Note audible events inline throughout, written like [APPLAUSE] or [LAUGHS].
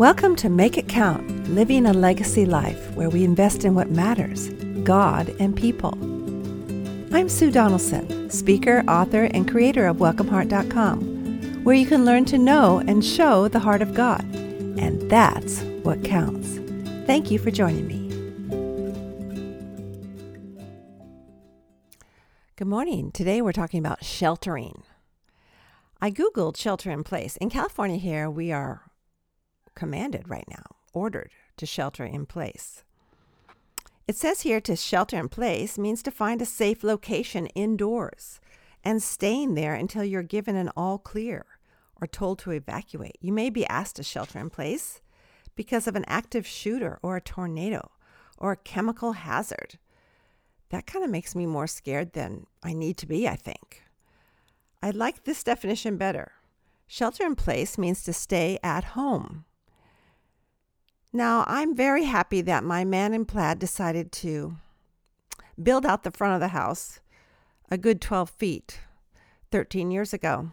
Welcome to Make It Count Living a Legacy Life, where we invest in what matters God and people. I'm Sue Donaldson, speaker, author, and creator of WelcomeHeart.com, where you can learn to know and show the heart of God. And that's what counts. Thank you for joining me. Good morning. Today we're talking about sheltering. I Googled shelter in place. In California, here, we are commanded right now, ordered to shelter in place. It says here to shelter in place means to find a safe location indoors and staying there until you're given an all clear or told to evacuate. You may be asked to shelter in place because of an active shooter or a tornado or a chemical hazard. That kind of makes me more scared than I need to be, I think. I like this definition better. Shelter in place means to stay at home. Now, I'm very happy that my man in plaid decided to build out the front of the house a good 12 feet 13 years ago.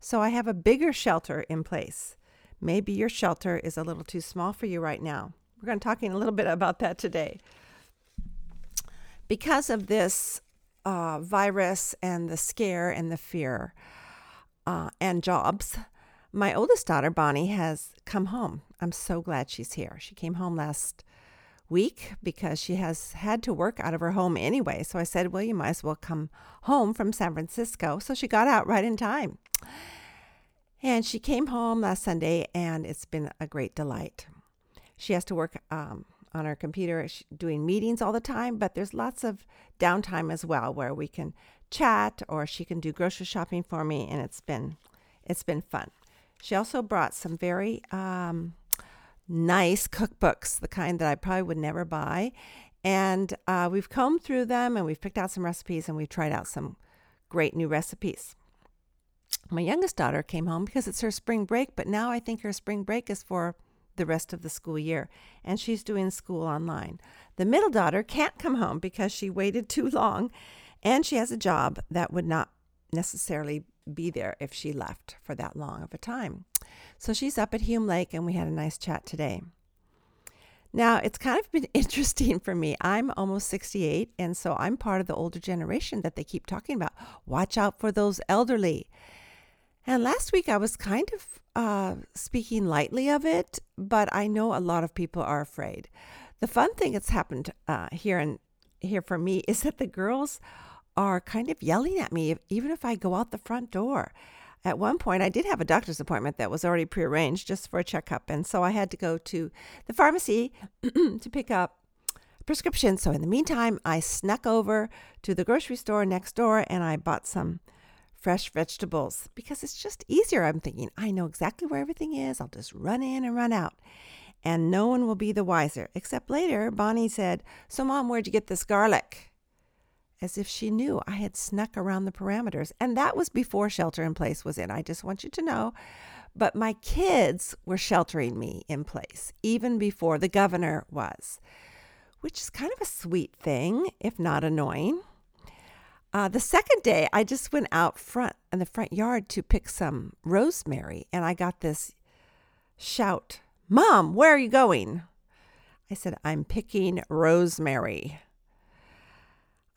So I have a bigger shelter in place. Maybe your shelter is a little too small for you right now. We're going to talking a little bit about that today. Because of this uh, virus and the scare and the fear uh, and jobs, my oldest daughter, Bonnie, has come home. I'm so glad she's here. She came home last week because she has had to work out of her home anyway. So I said, Well, you might as well come home from San Francisco. So she got out right in time. And she came home last Sunday, and it's been a great delight. She has to work um, on her computer doing meetings all the time, but there's lots of downtime as well where we can chat or she can do grocery shopping for me, and it's been it's been fun. She also brought some very um, nice cookbooks, the kind that I probably would never buy. And uh, we've combed through them and we've picked out some recipes and we've tried out some great new recipes. My youngest daughter came home because it's her spring break, but now I think her spring break is for the rest of the school year, and she's doing school online. The middle daughter can't come home because she waited too long, and she has a job that would not necessarily be there if she left for that long of a time. So she's up at Hume Lake, and we had a nice chat today. Now, it's kind of been [LAUGHS] interesting for me. I'm almost 68, and so I'm part of the older generation that they keep talking about. Watch out for those elderly. And last week I was kind of uh, speaking lightly of it, but I know a lot of people are afraid. The fun thing that's happened uh, here and here for me is that the girls are kind of yelling at me, even if I go out the front door. At one point, I did have a doctor's appointment that was already prearranged just for a checkup. And so I had to go to the pharmacy [CLEARS THROAT] to pick up prescriptions. So in the meantime, I snuck over to the grocery store next door and I bought some fresh vegetables because it's just easier. I'm thinking, I know exactly where everything is. I'll just run in and run out. And no one will be the wiser. Except later, Bonnie said, So, Mom, where'd you get this garlic? As if she knew I had snuck around the parameters. And that was before shelter in place was in. I just want you to know. But my kids were sheltering me in place even before the governor was, which is kind of a sweet thing, if not annoying. Uh, the second day, I just went out front in the front yard to pick some rosemary, and I got this shout, Mom, where are you going? I said, I'm picking rosemary.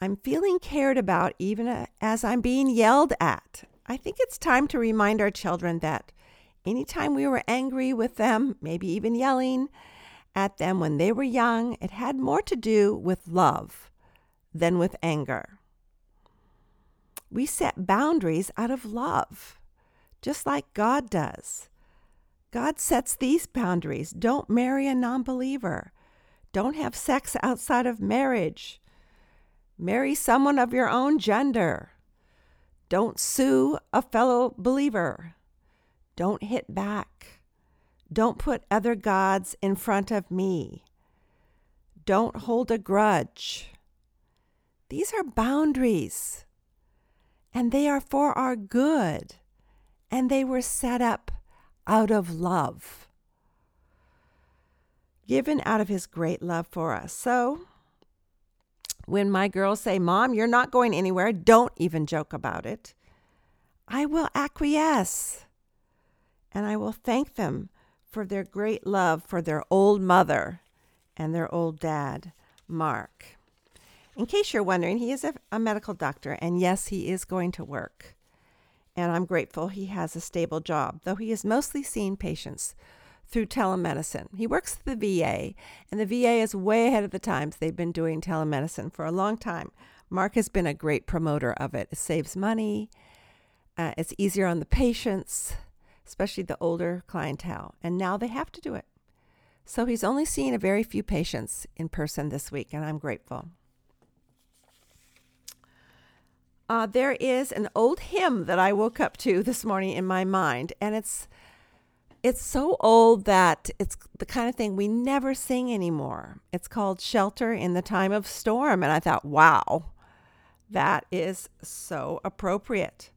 I'm feeling cared about even as I'm being yelled at. I think it's time to remind our children that anytime we were angry with them, maybe even yelling at them when they were young, it had more to do with love than with anger. We set boundaries out of love, just like God does. God sets these boundaries. Don't marry a non believer. Don't have sex outside of marriage. Marry someone of your own gender. Don't sue a fellow believer. Don't hit back. Don't put other gods in front of me. Don't hold a grudge. These are boundaries, and they are for our good, and they were set up out of love, given out of His great love for us. So, when my girls say, Mom, you're not going anywhere, don't even joke about it. I will acquiesce and I will thank them for their great love for their old mother and their old dad, Mark. In case you're wondering, he is a, a medical doctor, and yes, he is going to work. And I'm grateful he has a stable job, though he is mostly seeing patients through telemedicine. He works at the VA, and the VA is way ahead of the times. They've been doing telemedicine for a long time. Mark has been a great promoter of it. It saves money, uh, it's easier on the patients, especially the older clientele, and now they have to do it. So he's only seeing a very few patients in person this week, and I'm grateful. Uh, there is an old hymn that I woke up to this morning in my mind, and it's it's so old that it's the kind of thing we never sing anymore. It's called Shelter in the Time of Storm. And I thought, wow, that is so appropriate.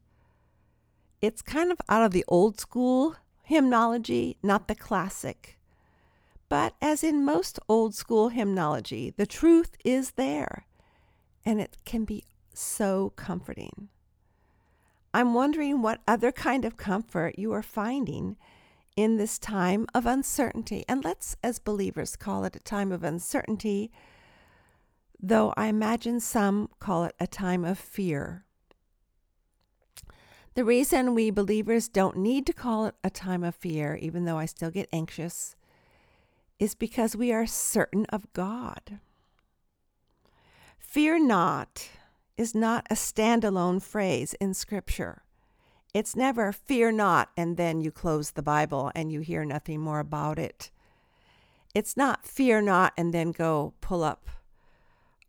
It's kind of out of the old school hymnology, not the classic. But as in most old school hymnology, the truth is there, and it can be so comforting. I'm wondering what other kind of comfort you are finding in this time of uncertainty. And let's, as believers, call it a time of uncertainty, though I imagine some call it a time of fear. The reason we believers don't need to call it a time of fear, even though I still get anxious, is because we are certain of God. Fear not is not a standalone phrase in Scripture. It's never fear not, and then you close the Bible and you hear nothing more about it. It's not fear not, and then go pull up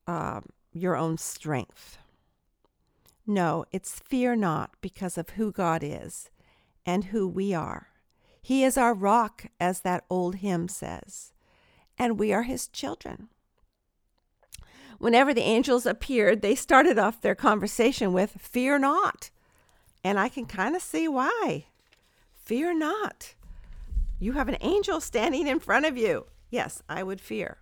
um, your own strength. No, it's fear not because of who God is and who we are. He is our rock, as that old hymn says, and we are his children. Whenever the angels appeared, they started off their conversation with, Fear not. And I can kind of see why. Fear not. You have an angel standing in front of you. Yes, I would fear.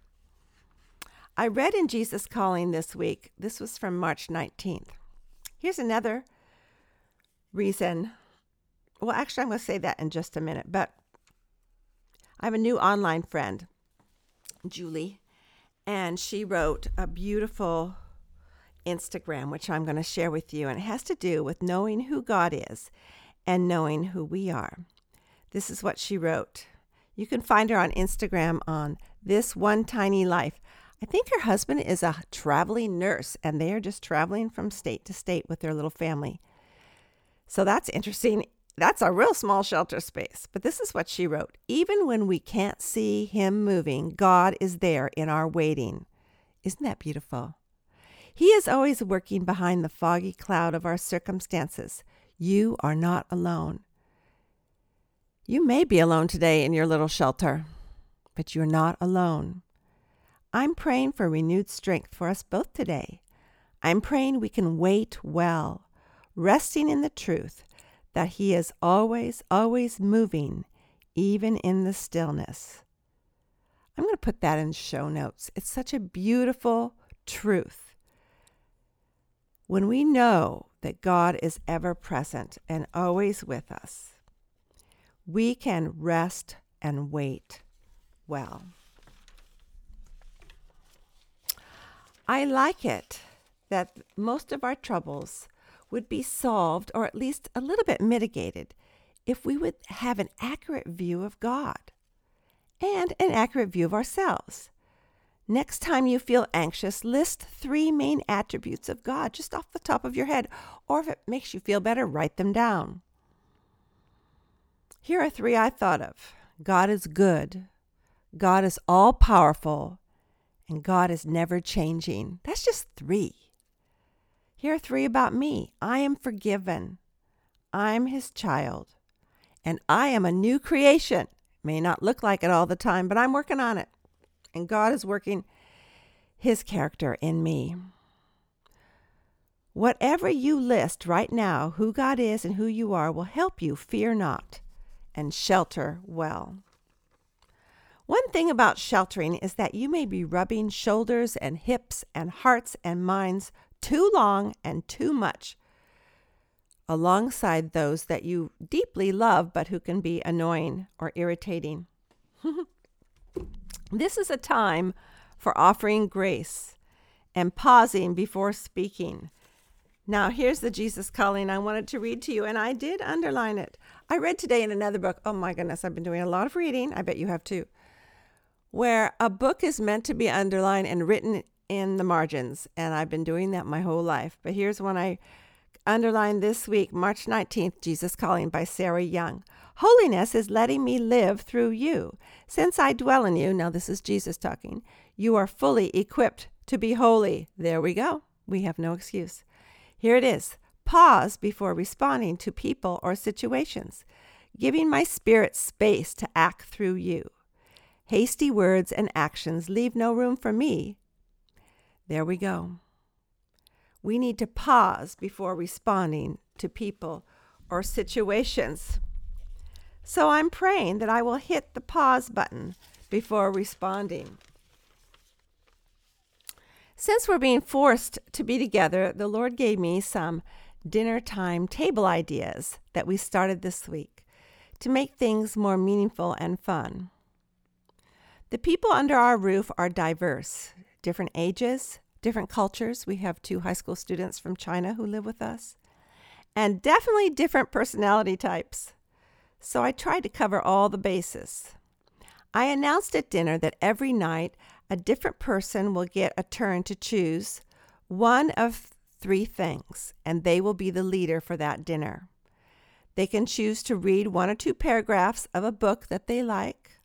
I read in Jesus Calling this week, this was from March 19th. Here's another reason. Well, actually, I'm going to say that in just a minute, but I have a new online friend, Julie, and she wrote a beautiful Instagram, which I'm going to share with you. And it has to do with knowing who God is and knowing who we are. This is what she wrote. You can find her on Instagram on This One Tiny Life. I think her husband is a traveling nurse, and they are just traveling from state to state with their little family. So that's interesting. That's a real small shelter space. But this is what she wrote Even when we can't see Him moving, God is there in our waiting. Isn't that beautiful? He is always working behind the foggy cloud of our circumstances. You are not alone. You may be alone today in your little shelter, but you're not alone. I'm praying for renewed strength for us both today. I'm praying we can wait well, resting in the truth that He is always, always moving, even in the stillness. I'm going to put that in show notes. It's such a beautiful truth. When we know that God is ever present and always with us, we can rest and wait well. I like it that most of our troubles would be solved or at least a little bit mitigated if we would have an accurate view of God and an accurate view of ourselves. Next time you feel anxious, list three main attributes of God just off the top of your head, or if it makes you feel better, write them down. Here are three I thought of God is good, God is all powerful, and God is never changing. That's just three. Here are three about me I am forgiven, I'm His child, and I am a new creation. May not look like it all the time, but I'm working on it and God is working His character in me. Whatever you list right now, who God is and who you are, will help you fear not and shelter well. One thing about sheltering is that you may be rubbing shoulders and hips and hearts and minds too long and too much alongside those that you deeply love but who can be annoying or irritating. [LAUGHS] this is a time for offering grace and pausing before speaking. Now, here's the Jesus calling I wanted to read to you, and I did underline it. I read today in another book. Oh my goodness, I've been doing a lot of reading. I bet you have too. Where a book is meant to be underlined and written in the margins, and I've been doing that my whole life. But here's one I underlined this week, March 19th Jesus Calling by Sarah Young. Holiness is letting me live through you. Since I dwell in you, now this is Jesus talking, you are fully equipped to be holy. There we go. We have no excuse. Here it is pause before responding to people or situations, giving my spirit space to act through you. Hasty words and actions leave no room for me. There we go. We need to pause before responding to people or situations. So I'm praying that I will hit the pause button before responding. Since we're being forced to be together, the Lord gave me some dinner time table ideas that we started this week to make things more meaningful and fun. The people under our roof are diverse, different ages, different cultures. We have two high school students from China who live with us, and definitely different personality types. So I tried to cover all the bases. I announced at dinner that every night a different person will get a turn to choose one of three things, and they will be the leader for that dinner. They can choose to read one or two paragraphs of a book that they like,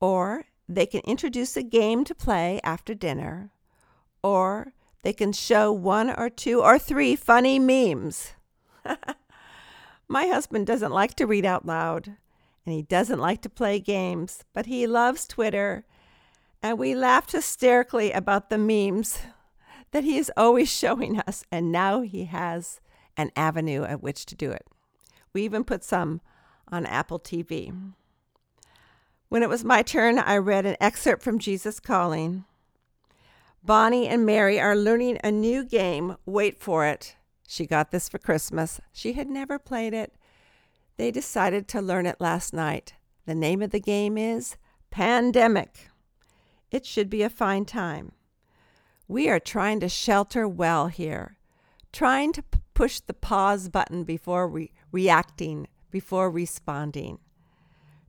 or they can introduce a game to play after dinner, or they can show one or two or three funny memes. [LAUGHS] My husband doesn't like to read out loud, and he doesn't like to play games, but he loves Twitter and we laughed hysterically about the memes [LAUGHS] that he is always [LAUGHS] showing us, and now he has an avenue at which to do it. We even put some on Apple TV. When it was my turn, I read an excerpt from Jesus Calling. Bonnie and Mary are learning a new game. Wait for it. She got this for Christmas. She had never played it. They decided to learn it last night. The name of the game is Pandemic. It should be a fine time. We are trying to shelter well here, trying to p- push the pause button before re- reacting, before responding,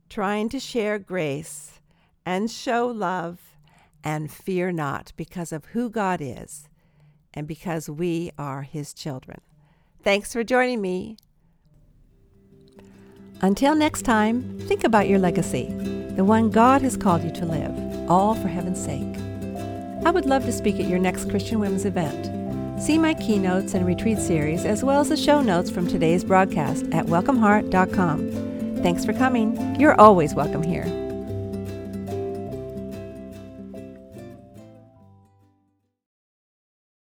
trying to share grace and show love and fear not because of who God is and because we are His children. Thanks for joining me. Until next time, think about your legacy, the one God has called you to live all for heaven's sake. I would love to speak at your next Christian Women's event. See my keynotes and retreat series, as well as the show notes from today's broadcast at welcomeheart.com. Thanks for coming. You're always welcome here.